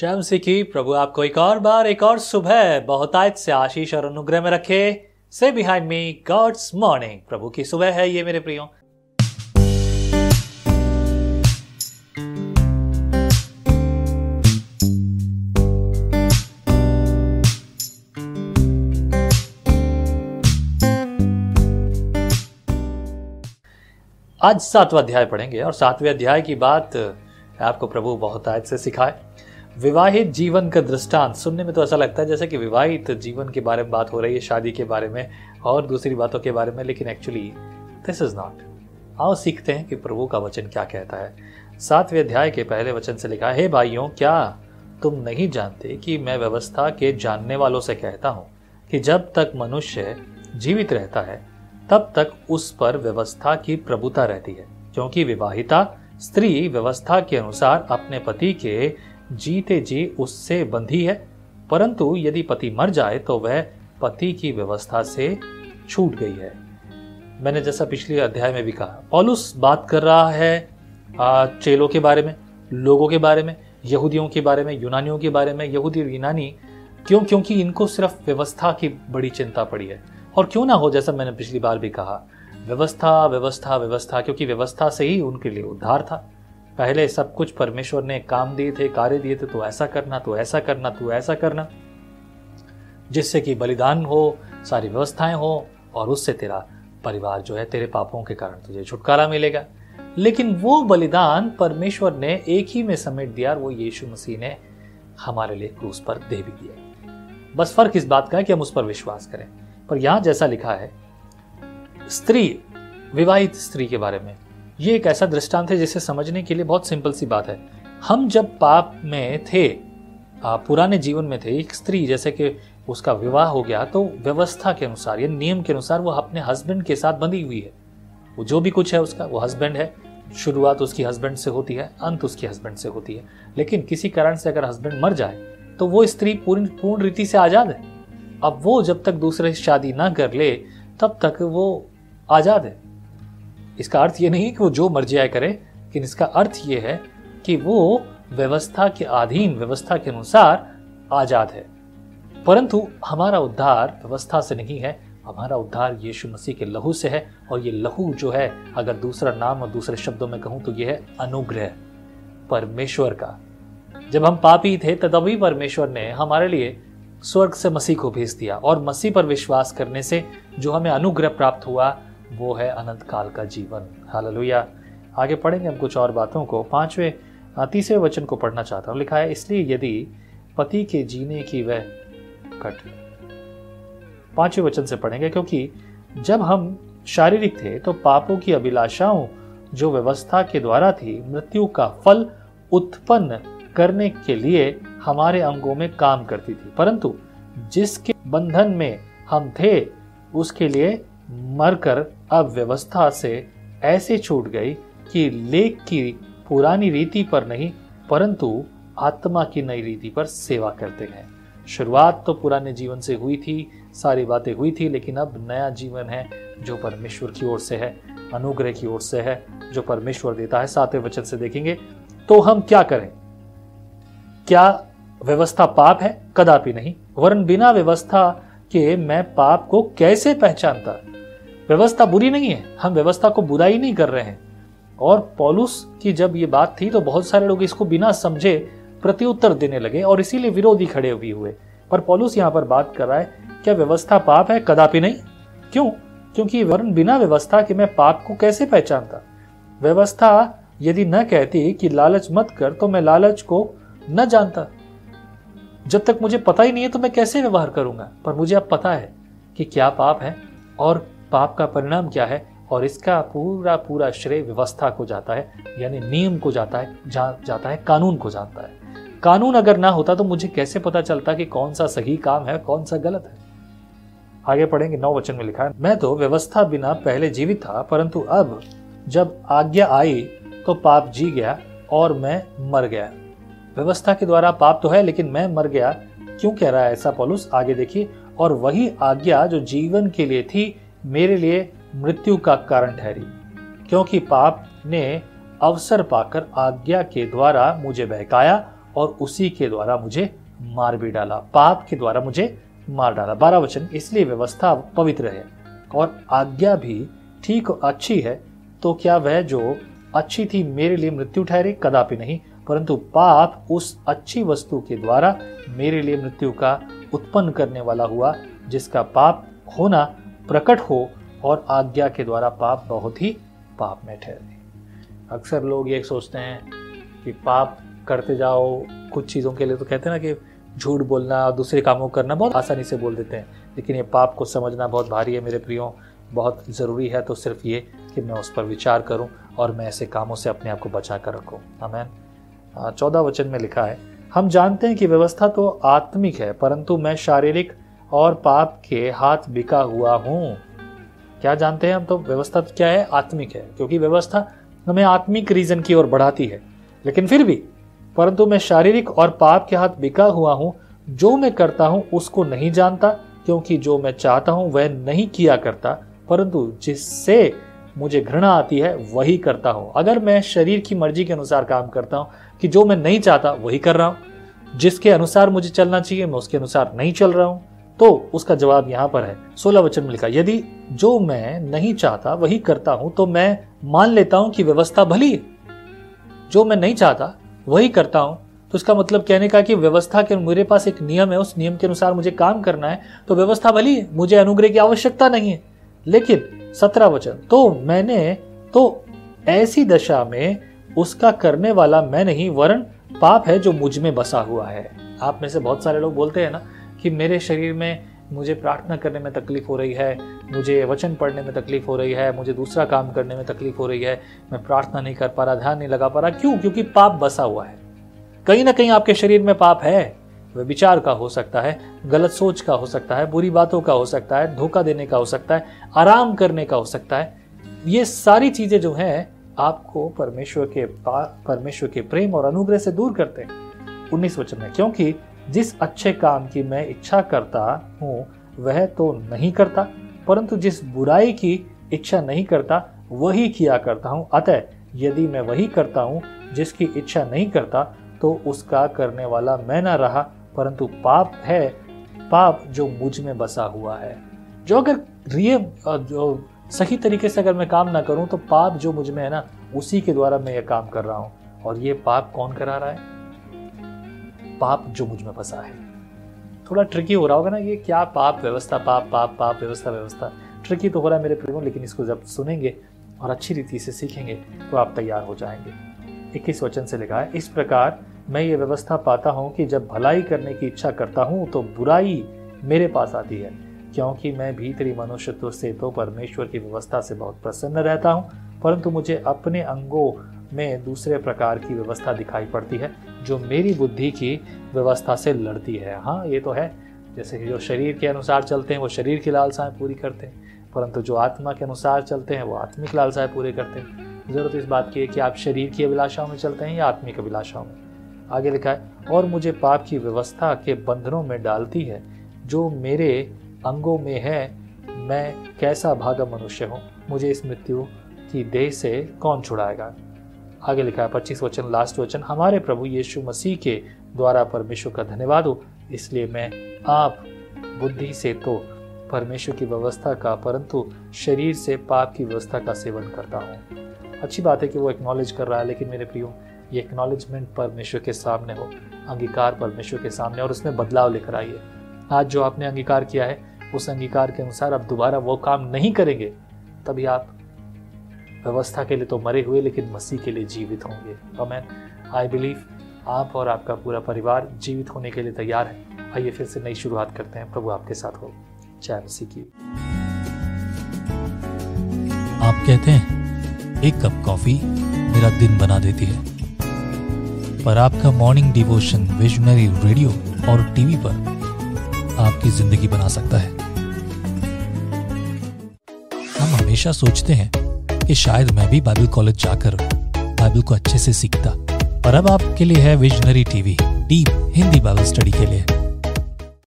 जय मसीह की प्रभु आपको एक और बार, एक और सुबह बहुतायत से आशीष और अनुग्रह में रखे। से बिहाइंड मी गॉड्स मॉर्निंग प्रभु की सुबह है ये मेरे प्रियो। आज सातवां अध्याय पढ़ेंगे और सातवें अध्याय की बात आपको प्रभु बहुत आयत से सिखाए। विवाहित जीवन का दृष्टांत। सुनने में तो ऐसा लगता है जैसे कि विवाहित जीवन के बारे में बात हो रही है, शादी के बारे में और दूसरी बातों के बारे में, लेकिन एक्चुअली दिस इज़ नॉट आओ सीखते हैं कि प्रभु का वचन क्या कहता है। सातवें अध्याय के पहले वचन से लिखा है भाइयों, क्या तुम नहीं जानते कि मैं व्यवस्था के जानने वालों से कहता हूँ कि जब तक मनुष्य जीवित रहता है, तब तक उस पर व्यवस्था की प्रभुता रहती है, क्योंकि विवाहिता स्त्री व्यवस्था के अनुसार अपने पति के जीते जी उससे बंधी है। परंतु यदि पति मर जाए तो वह पति की व्यवस्था से छूट गई है। मैंने जैसा पिछले अध्याय में भी कहा, पॉलुस बात कर रहा है चेलों के बारे में, लोगों के बारे में, यहूदियों के बारे में, यूनानियों के बारे में, यहूदी और यूनानी, क्यों? क्योंकि इनको सिर्फ़ व्यवस्था की बड़ी चिंता पड़ी है। और क्यों ना हो, जैसा मैंने पिछली बार भी कहा, व्यवस्था व्यवस्था व्यवस्था, क्योंकि व्यवस्था से ही उनके लिए उद्धार था। पहले सब कुछ परमेश्वर ने काम दिए थे, कार्य दिए थे तो ऐसा करना तो ऐसा करना तो ऐसा करना। जिससे कि बलिदान हो, सारी व्यवस्थाएँ हो, और उससे तेरा परिवार जो है, तेरे पापों के कारण तुझे छुटकारा मिलेगा। लेकिन वो बलिदान परमेश्वर ने एक ही में समेट दिया, और वो यीशु मसीह ने हमारे लिए क्रूस पर दे भी दिया। बस फ़र्क इस बात का है कि हम उस पर विश्वास करें। पर यहाँ जैसा लिखा है, स्त्री, विवाहित स्त्री के बारे में ये एक ऐसा दृष्टांत है जिसे समझने के लिए बहुत सिंपल सी बात है। हम जब पाप में थे पुराने जीवन में थे, एक स्त्री जैसे कि उसका विवाह हो गया तो व्यवस्था के अनुसार, या नियम के अनुसार वो अपने हस्बैंड के साथ बंधी हुई है। वो जो भी कुछ है उसका, वो हस्बैंड है। शुरुआत उसकी हस्बैंड से होती है, अंत उसकी हस्बैंड से होती है। लेकिन किसी कारण से अगर हस्बैंड मर जाए तो वो स्त्री पूर्ण पूर्ण रीति से आज़ाद है। अब वो जब तक दूसरे शादी ना कर ले, तब तक वो आज़ाद है। इसका अर्थ ये नहीं कि वो जो मर्ज़ी आए करे, लेकिन इसका अर्थ ये है कि वो व्यवस्था के अधीन, व्यवस्था के अनुसार आज़ाद है। परंतु हमारा उद्धार व्यवस्था से नहीं है। हमारा उद्धार यीशु मसीह के लहू से है, और ये लहू जो है, अगर दूसरा नाम और दूसरे शब्दों में कहूँ तो ये है अनुग्रह, परमेश्वर का। जब हम पापी थे तभी परमेश्वर ने हमारे लिए स्वर्ग से मसीह को भेज दिया, और मसीह पर विश्वास करने से जो हमें अनुग्रह प्राप्त हुआ वो है अनंत काल का जीवन। हालेलुया। आगे पढ़ेंगे हम कुछ और बातों को। पाँचवें तीसरे वचन को पढ़ना चाहता हूँ। लिखा है, इसलिए यदि पति के जीने की वह कट पाँचवें वचन से पढ़ेंगे, क्योंकि जब हम शारीरिक थे तो पापों की अभिलाषाओं जो व्यवस्था के द्वारा थी, मृत्यु का फल उत्पन्न करने के लिए हमारे अंगों में काम करती थी। परंतु जिसके बंधन में हम थे, उसके लिए मरकर अब व्यवस्था से ऐसे छूट गई कि लेख की पुरानी रीति पर नहीं, परंतु आत्मा की नई रीति पर सेवा करते हैं। शुरुआत तो पुराने जीवन से हुई थी, सारी बातें हुई थी, लेकिन अब नया जीवन है, जो परमेश्वर की ओर से है, अनुग्रह की ओर से है, जो परमेश्वर देता है। सातवें वचन से देखेंगे तो हम क्या करें? क्या व्यवस्था पाप है? कदापि नहीं। वरन बिना व्यवस्था के मैं पाप को कैसे पहचानता? व्यवस्था बुरी नहीं है। हम व्यवस्था को बुराई नहीं कर रहे हैं। और पॉलुस की जब ये बात थी तो बहुत सारे लोग इसको बिना समझे प्रत्युत्तर देने लगे और इसीलिए विरोधी खड़े भी हुए। पर पॉलुस यहाँ पर बात कर रहा है, क्या व्यवस्था पाप है? कदापि नहीं। क्यों? क्योंकि वर्ण बिना व्यवस्था के मैं पाप को कैसे पहचानता? व्यवस्था यदि न कहती कि लालच मत कर तो मैं लालच को न जानता। जब तक मुझे पता ही नहीं है तो मैं कैसे व्यवहार करूँगा? पर मुझे अब पता है कि क्या पाप है और पाप का परिणाम क्या है और इसका पूरा पूरा श्रेय व्यवस्था को जाता है यानी नियम को जाता है जा, जाता है कानून को जाता है। कानून अगर ना होता तो मुझे कैसे पता चलता कि कौन सा सही काम है कौन सा गलत है? आगे पढ़ेंगे नौ वचन में लिखा है मैं तो व्यवस्था बिना पहले जीवित था परंतु अब जब आज्ञा आई तो पाप जी गया और मैं मर गया। व्यवस्था के द्वारा पाप तो है लेकिन मैं मर गया। क्यों कह रहा है ऐसा पॉलुस? आगे देखिए और वही आज्ञा जो जीवन के लिए थी मेरे लिए मृत्यु का कारण ठहरी, क्योंकि पाप ने अवसर पाकर आज्ञा के द्वारा मुझे बहकाया और उसी के द्वारा मुझे मार भी डाला, पाप के द्वारा मुझे मार डाला। बारह वचन, इसलिए व्यवस्था पवित्र है और आज्ञा भी ठीक और अच्छी है तो क्या वह जो अच्छी थी मेरे लिए मृत्यु ठहरे? कदापि नहीं, परंतु पाप उस अच्छी वस्तु के द्वारा मेरे लिए मृत्यु का उत्पन्न करने वाला हुआ, जिसका पाप होना प्रकट हो और आज्ञा के द्वारा पाप बहुत ही पाप में ठहरे अक्सर लोग ये सोचते हैं कि पाप करते जाओ, कुछ चीज़ों के लिए तो कहते हैं ना कि झूठ बोलना, दूसरे कामों को करना बहुत आसानी से बोल देते हैं। लेकिन ये पाप को समझना बहुत भारी है मेरे प्रियो, बहुत ज़रूरी है तो सिर्फ़ ये कि मैं उस पर विचार करूँ और मैं ऐसे कामों से अपने आप को बचा कर रखूँ। हमें चौदह वचन में लिखा है, हम जानते हैं कि व्यवस्था तो आत्मिक है, परंतु मैं शारीरिक और पाप के हाथ बिका हुआ हूँ। क्या जानते हैं हम तो व्यवस्था क्या है? आत्मिक है, क्योंकि व्यवस्था हमें आत्मिक रीजन की ओर बढ़ाती है। लेकिन फिर भी, परंतु मैं शारीरिक और पाप के हाथ बिका हुआ हूँ, जो मैं करता हूँ उसको नहीं जानता, क्योंकि जो मैं चाहता हूँ वह नहीं किया करता, परंतु जिससे मुझे घृणा आती है, वही करता हूँ। अगर मैं शरीर की मर्ज़ी के अनुसार काम करता हूँ, कि जो मैं नहीं चाहता, वही कर रहा हूँ। जिसके अनुसार मुझे चलना चाहिए, मैं उसके अनुसार नहीं चल रहा हूँ। तो उसका जवाब यहाँ पर है। सोलह वचन में लिखा, यदि जो मैं नहीं चाहता, वही करता हूँ तो मैं मान लेता हूँ कि व्यवस्था भली है। जो मैं नहीं चाहता, वही करता हूँ। तो इसका मतलब कहने का कि व्यवस्था के, मेरे पास एक नियम है, उस नियम के अनुसार मुझे काम करना है तो व्यवस्था भली है, मुझे अनुग्रह की आवश्यकता नहीं है। लेकिन सत्रह वचन तो मैंने तो ऐसी दशा में उसका करने वाला मैं नहीं, वरन पाप है जो मुझमें बसा हुआ है। आप में से बहुत सारे लोग बोलते हैं ना कि मेरे शरीर में मुझे प्रार्थना करने में तकलीफ़ हो रही है, मुझे वचन पढ़ने में तकलीफ़ हो रही है, मुझे दूसरा काम करने में तकलीफ़ हो रही है, मैं प्रार्थना नहीं कर पा रहा, ध्यान नहीं लगा पा रहा। क्यों? क्योंकि पाप बसा हुआ है। कहीं ना कहीं आपके शरीर में पाप है। वह विचार का हो सकता है, गलत सोच का हो सकता है, बुरी बातों का हो सकता है, धोखा देने का हो सकता है, आराम करने का हो सकता है। ये सारी चीज़ें जो हैं, आपको परमेश्वर के परमेश्वर के प्रेम और अनुग्रह से दूर करते हैं। उन्नीस वचन में, क्योंकि जिस अच्छे काम की मैं इच्छा करता हूँ, वह तो नहीं करता, परंतु जिस बुराई की इच्छा नहीं करता, वही किया करता हूँ। अतः यदि मैं वही करता हूँ जिसकी इच्छा नहीं करता तो उसका करने वाला मैं ना रहा, परंतु पाप है, पाप जो मुझमें बसा हुआ है। जो अगर रिय जो सही तरीके से अगर मैं काम ना करूँ तो पाप जो मुझमें है ना, उसी के द्वारा मैं ये काम कर रहा हूँ। और ये पाप कौन करा रहा है? पाप जो मुझमें फंसा है। थोड़ा ट्रिकी हो रहा होगा ना ये, क्या पाप व्यवस्था, पाप पाप पाप व्यवस्था व्यवस्था। ट्रिकी तो हो रहा है मेरे प्रेमों, लेकिन इसको जब सुनेंगे और अच्छी रीति से सीखेंगे तो आप तैयार हो जाएँगे। इक्कीस वचन से लिखा है, इस प्रकार मैं ये व्यवस्था पाता हूँ कि जब भलाई करने की इच्छा करता हूँ तो बुराई मेरे पास आती है। क्योंकि मैं भीतरी मनुष्यत्व से तो परमेश्वर की व्यवस्था से बहुत प्रसन्न रहता हूँ, परंतु मुझे अपने अंगों में दूसरे प्रकार की व्यवस्था दिखाई पड़ती है। जो मेरी बुद्धि की व्यवस्था से लड़ती है। हाँ ये तो है। जैसे कि जो शरीर के अनुसार चलते हैं, वो शरीर की लालसाएँ पूरी करते हैं, परंतु जो आत्मा के अनुसार चलते हैं, वो आत्मिक लालसाएँ पूरे करते हैं। ज़रूरत इस बात की है कि आप शरीर की अभिलाषाओं में चलते हैं या आत्मिक अभिलाषाओं में? आगे लिखा है, और मुझे पाप की व्यवस्था के बंधनों में डालती है, जो मेरे अंगों में है, मैं कैसा भागा मनुष्य हूँ? मुझे इस मृत्यु की देह से कौन छुड़ाएगा? आगे लिखा है, पच्चीस वचन लास्ट वचन, हमारे प्रभु यीशु मसीह के द्वारा परमेश्वर का धन्यवाद हो। इसलिए मैं आप बुद्धि से तो परमेश्वर की व्यवस्था का, परंतु शरीर से पाप की व्यवस्था का सेवन करता हूँ। अच्छी बात है कि वो एक्नॉलेज कर रहा है, लेकिन मेरे प्रियो, ये एक्नॉलेजमेंट परमेश्वर के सामने हो, अंगीकार परमेश्वर के सामने, और उसमें बदलाव लेकर आइए। आज जो आपने अंगीकार किया है, उस अंगीकार के अनुसार आप दोबारा वो काम नहीं करेंगे, तभी आप व्यवस्था के लिए तो मरे हुए, लेकिन मसीह के लिए जीवित होंगे। अमेन आई बिलीव आप और आपका पूरा परिवार जीवित होने के लिए तैयार है। आइए फिर से नई शुरुआत करते हैं। प्रभु आपके साथ हो। जय मसीह की। आप कहते हैं, एक कप कॉफ़ी मेरा दिन बना देती है। पर आपका मॉर्निंग डिवोशन विजनरी रेडियो और टीवी पर आपकी ज़िंदगी बना सकता है। हम हमेशा सोचते हैं कि शायद मैं भी बाइबल कॉलेज जाकर बाइबल को अच्छे से सीखता। और अब आपके लिए है visionary TV deep Hindi Bible study के लिए।